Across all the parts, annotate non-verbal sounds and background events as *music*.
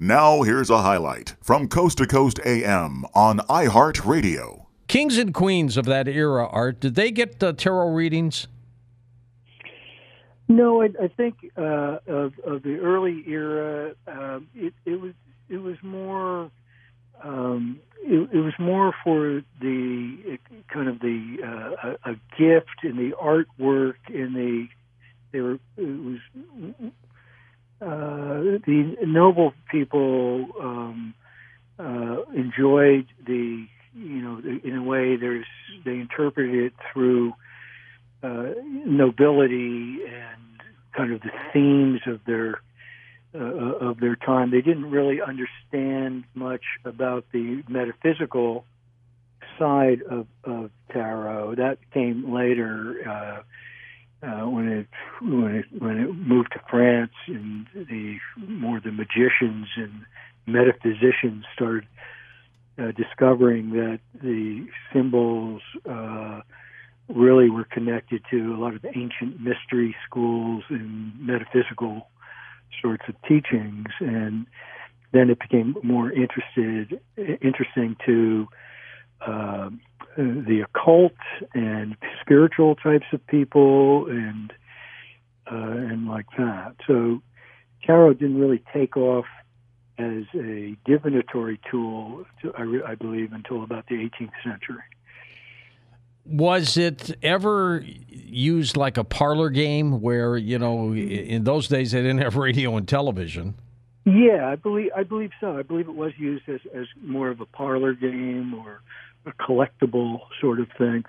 Now, here's a highlight from Coast to Coast AM on iHeartRadio. Kings and queens of that era, Art, did they get uh, tarot readings? No, I, I think uh, of, of the early era, uh, it, it was it was more um, it, it was more for the kind of the uh, a, a gift in the artwork in the they were it was uh, the noble people um, uh, enjoyed the you know in a way there's they interpreted it through uh, nobility and kind of the themes of their uh, of their time. They didn't really understand much about the metaphysical side of, of tarot. That came later uh, when it when it when it moved to France and the more the magicians and metaphysicians started uh, discovering that the symbols uh, really were connected to a lot of ancient mystery schools and metaphysical sorts of teachings, and then it became more interested interesting to uh, the occult and spiritual types of people and uh, and like that. So tarot didn't really take off as a divinatory tool, to, I, I believe, until about the 18th century. Was it ever used like a parlor game where, you know, in those days they didn't have radio and television? Yeah, I believe I believe so. I believe it was used as, as more of a parlor game or a collectible sort of thing.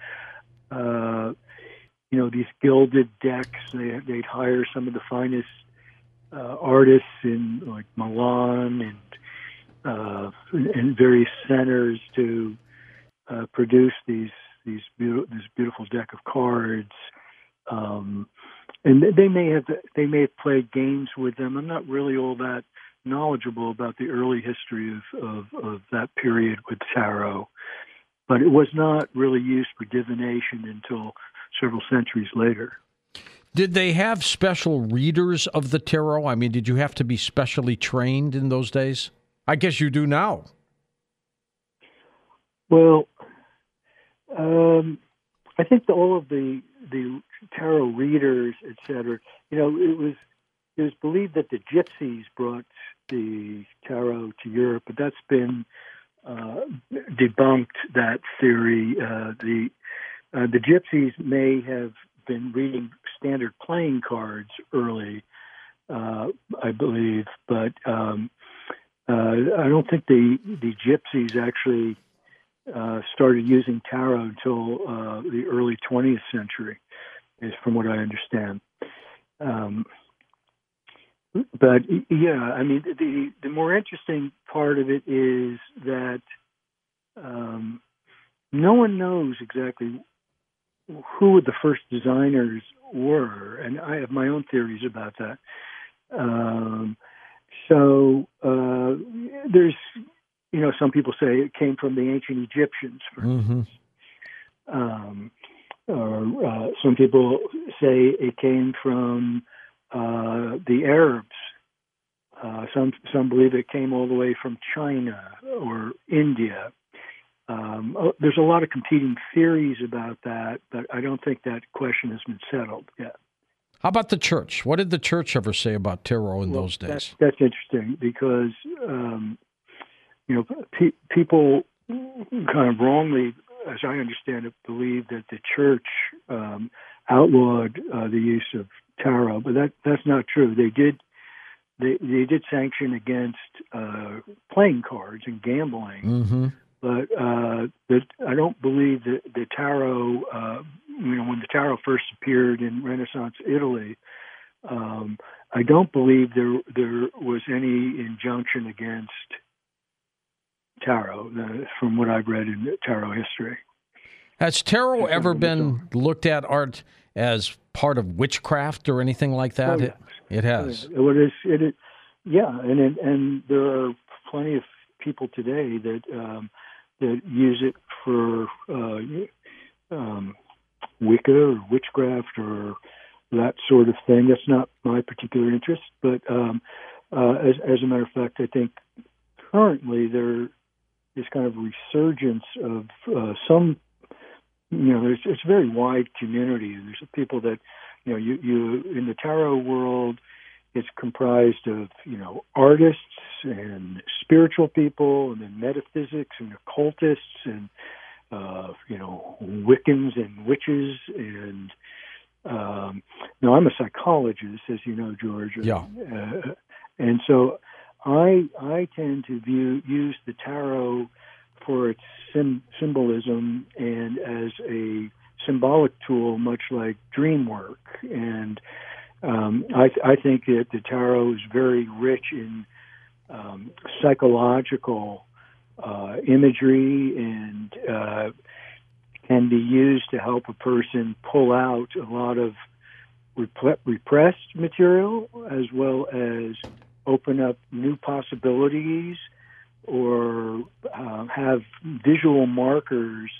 Uh, you know, these gilded decks. They, they'd hire some of the finest uh, artists in like Milan and uh, in various centers to uh, produce these these beautiful, this beautiful deck of cards. Um, and they may have they may have played games with them. I'm not really all that knowledgeable about the early history of, of, of that period with tarot, but it was not really used for divination until several centuries later. Did they have special readers of the tarot? I mean, did you have to be specially trained in those days? I guess you do now. Well, um, I think the, all of the the tarot readers, etc. You know, it was it was believed that the gypsies brought the tarot to Europe, but that's been debunked. That theory, uh, the uh, the gypsies may have been reading standard playing cards early, uh, I believe, but um, uh, I don't think the the gypsies actually uh, started using tarot until uh, the early 20th century, is from what I understand. Um, but yeah, I mean, the the more interesting part of it is that um, no one knows exactly who the first designers were, and I have my own theories about that. Um, so uh, there's you know, some people say it came from the ancient Egyptians, for mm-hmm. instance. Um, or uh, some people say it came from the Arabs. Uh, some some believe it came all the way from China or India. Um, oh, there's a lot of competing theories about that, but I don't think that question has been settled yet. How about the church? What did the church ever say about tarot in well, those days? That's, that's interesting because um, you know, pe- people kind of wrongly, as I understand it, believe that the church um, outlawed uh, the use of tarot, but that that's not true. They did they they did sanction against uh, playing cards and gambling, mm-hmm. but uh, that I don't believe that the tarot. Uh, you know, when the tarot first appeared in Renaissance Italy, um, I don't believe there there was any injunction against tarot, uh, from what I've read in tarot history. Has tarot ever been looked at, Art, as part of witchcraft or anything like that? Oh. It, it has. It is. It is. Yeah, and it, and there are plenty of people today that um, that use it for uh, um, Wicca or witchcraft or that sort of thing. That's not my particular interest, but um, uh, as, as a matter of fact, I think currently there is kind of resurgence of uh, some. You know, there's it's a very wide community. And there's people that, you know, you you in the tarot world, it's comprised of you know artists and spiritual people, and then metaphysics and occultists and uh, you know Wiccans and witches and um, no, I'm a psychologist, as you know, George. Yeah. Uh, and so I I tend to view use the tarot for its sim- symbolism and as a symbolic tool, much like dream work. And um, I, I think that the tarot is very rich in um, psychological uh, imagery and uh, can be used to help a person pull out a lot of rep- repressed material as well as open up new possibilities or uh, have visual markers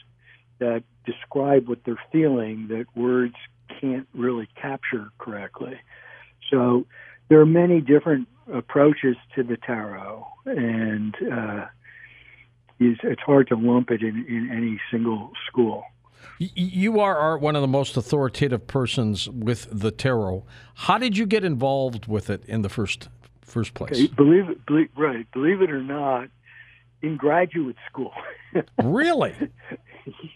that describe what they're feeling that words can't really capture correctly. So there are many different approaches to the tarot, and uh, it's hard to lump it in, in any single school. You are, are one of the most authoritative persons with the tarot. How did you get involved with it in the first first place? Okay, believe it, believe, right? Believe it or not, in graduate school. *laughs* really?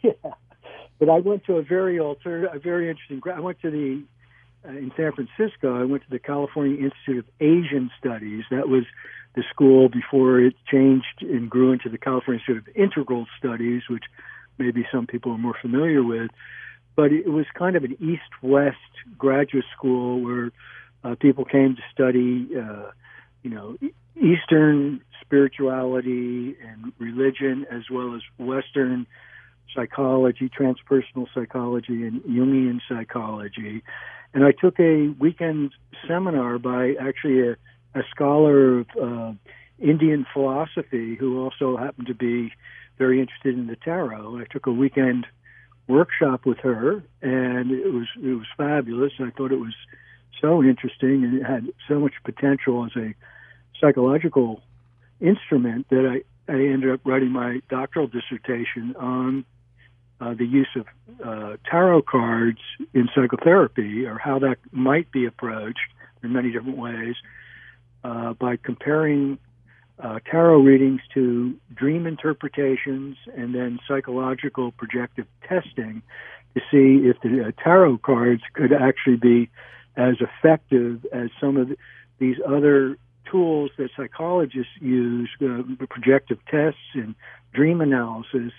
yeah. But I went to a very alter, a very interesting. I went to the uh, in San Francisco. I went to the California Institute of Asian Studies. That was the school before it changed and grew into the California Institute of Integral Studies, which maybe some people are more familiar with. But it was kind of an east-west graduate school where uh, people came to study, uh, you know, Eastern spirituality and religion, as well as Western psychology, transpersonal psychology, and Jungian psychology. And I took a weekend seminar by actually a, a scholar of uh, Indian philosophy who also happened to be very interested in the tarot. I took a weekend workshop with her, and it was it was fabulous. I thought it was so interesting, and it had so much potential as a psychological instrument that I, I ended up writing my doctoral dissertation on uh, the use of uh, tarot cards in psychotherapy, or how that might be approached in many different ways, uh, by comparing uh, tarot readings to dream interpretations and then psychological projective testing to see if the uh, tarot cards could actually be as effective as some of the, these other tools that psychologists use, uh, projective tests and dream analysis,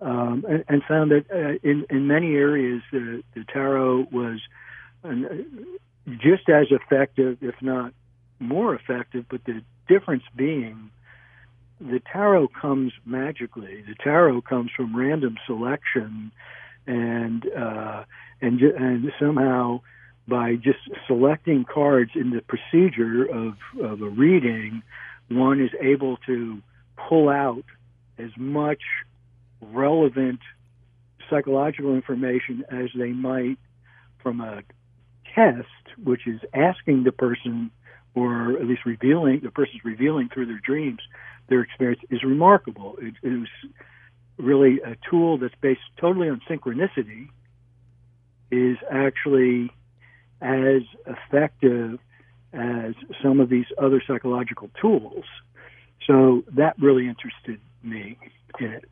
um, and, and, found that uh, in, in many areas the, the tarot was an, uh, just as effective, if not more effective, but the difference being the tarot comes magically. The tarot comes from random selection, and uh, and and somehow by just selecting cards in the procedure of of a reading, one is able to pull out as much relevant psychological information as they might from a test, which is asking the person or at least revealing the person's revealing through their dreams their experience is remarkable. It, it was really a tool that's based totally on synchronicity is actually as effective as some of these other psychological tools. So that really interested me in it.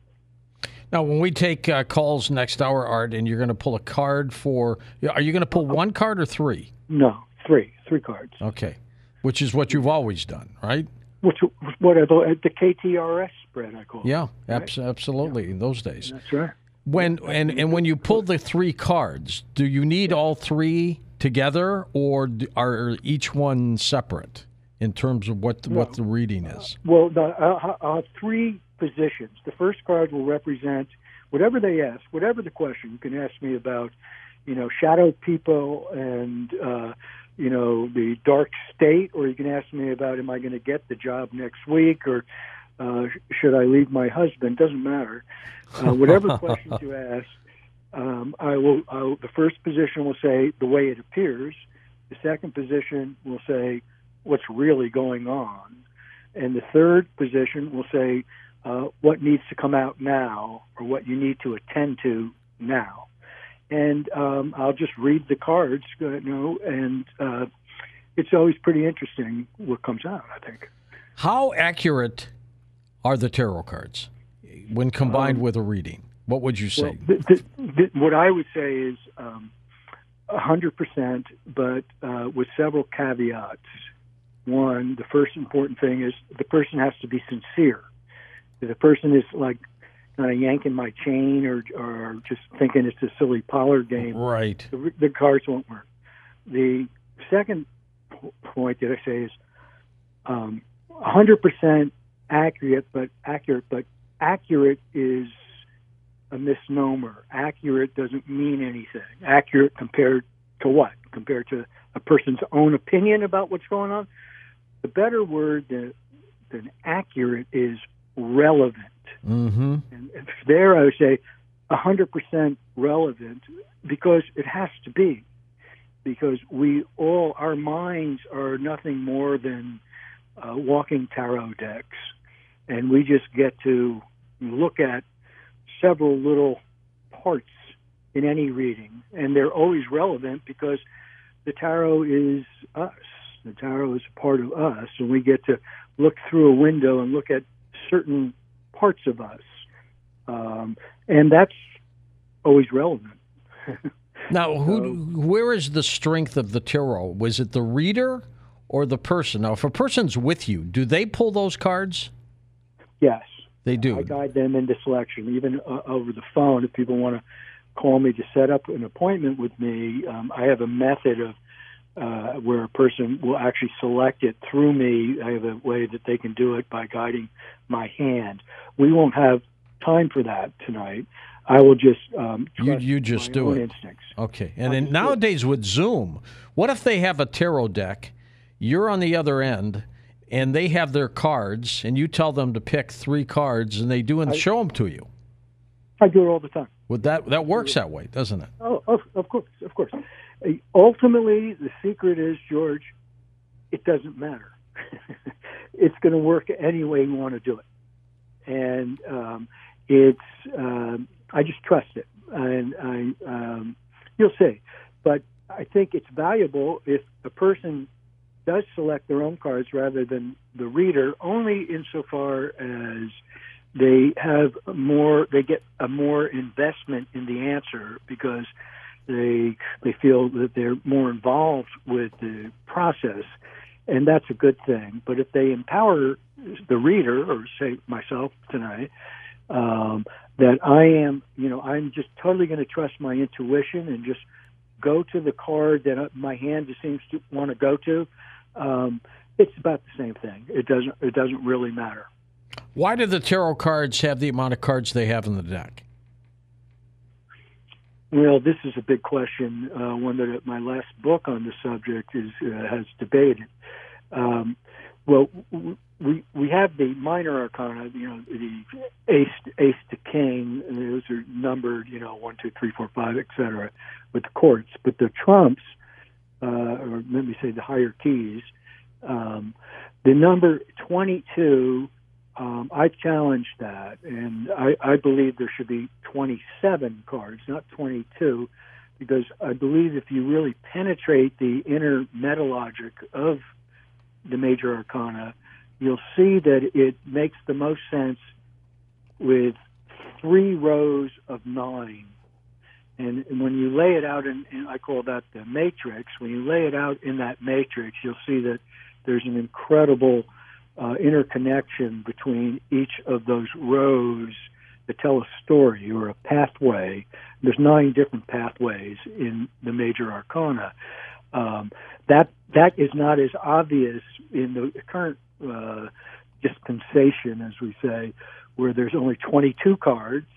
Now, when we take uh, calls next hour, Art, and you're going to pull a card for, are you going to pull one card or three? No, three, three cards. Okay which is what you've always done, right? Which what are the, the KTRS spread I call it. Yeah, right? absolutely. Yeah. In those days, that's right. When and and when you pull the three cards, do you need all three together, or are each one separate in terms of what the, no. what the reading is? well, the, uh, uh, three positions. The first card will represent whatever they ask, whatever the question. You can ask me about, you know, shadow people and. Uh, you know the dark state, or you can ask me about am I going to get the job next week, or uh, should I leave my husband? Doesn't matter. Uh, whatever *laughs* questions you ask, um, I will. I will. The first position will say the way it appears. The second position will say what's really going on, and the third position will say uh, what needs to come out now or what you need to attend to now. And um, I'll just read the cards, uh, you know, and uh, it's always pretty interesting what comes out. I think. How accurate are the tarot cards when combined with a reading? What would you say? Well, the, the, the, what I would say is um, 100%, but uh, with several caveats. One, the first important thing is the person has to be sincere. If the person is like kind of yanking my chain or, or just thinking it's a silly parlor game, Right. the, the cards won't work. The second point that I say is um, 100% accurate, but accurate, but accurate is a misnomer. Accurate doesn't mean anything. Accurate compared to what? Compared to a person's own opinion about what's going on. The better word than, than accurate is relevant. Mm-hmm. And there I would say 100% relevant because it has to be. Because we all, our minds are nothing more than uh, walking tarot decks. And we just get to look at several little parts in any reading. And they're always relevant because the tarot is us. The tarot is a part of us. And we get to look through a window and look at certain parts of us. Um, and that's always relevant. *laughs* Now, who, where is the strength of the tarot? Was it the reader or the person? Now, if a person's with you, do they pull those cards? Yes. They do. I guide them into selection, even uh, over the phone. If people want to call me to set up an appointment with me, um, I have a method of uh, where a person will actually select it through me. I have a way that they can do it by guiding my hand. We won't have time for that tonight. I will just um, You- you just do it. instincts. Okay. And then nowadays with Zoom, what if they have a tarot deck, you're on the other end, and they have their cards, and you tell them to pick three cards, and they do and show them to you? I do it all the time. Would that that works that way, doesn't it? Oh, of, of course, of course. Uh, Ultimately, the secret is, George, it doesn't matter. *laughs* it's going to work any way you want to do it, and um, it's. Um, I just trust it, and I. Um, you'll see, but I think it's valuable if a person does select their own cards rather than the reader, only insofar as they have more they get a more investment in the answer because they they feel that they're more involved with the process. And that's a good thing. But if they empower the reader or say myself tonight um, that I am you know I'm just totally going to trust my intuition and just go to the card that my hand just seems to want to go to um, it's about the same thing it doesn't it doesn't really matter Why do the tarot cards have the amount of cards they have in the deck? Well, this is a big question, uh, one that my last book on the subject is uh, has debated. Um, well, we we have the minor arcana, you know, the ace ace to king, and those are numbered, you know, one, two, three, four, five, et cetera, with the courts. But the trumps, uh, or let me say the higher keys, um, the number twenty-two um, I challenge that, and I, I believe there should be 27 cards, not 22, because I believe if you really penetrate the inner meta logic of the major arcana, you'll see that it makes the most sense with three rows of nine. And, and when you lay it out in, in, I call that the matrix, when you lay it out in that matrix, you'll see that there's an incredible uh, interconnection between each of those rows that tell a story or a pathway. There's nine different pathways in the major arcana. Um, that that is not as obvious in the current uh, dispensation, as we say, where there's only 22 cards,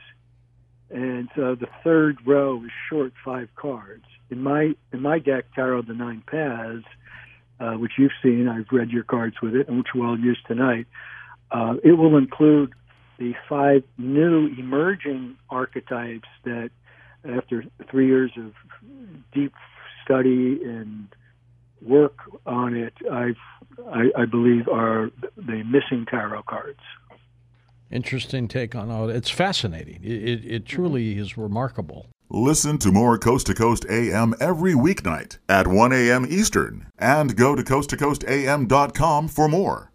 and so the third row is short five cards. In my in my deck, Tarot the Nine Paths, uh, which you've seen. I've read your cards with it, and which we'll use tonight. Uh, it will include the five new emerging archetypes that, after three years of deep study and work on it, I've I, I believe, are the missing tarot cards. Interesting take on all. It's fascinating. It, it, it mm-hmm. truly is remarkable. Listen to more Coast to Coast AM every weeknight at 1 a.m. Eastern and go to coasttocoastam.com for more.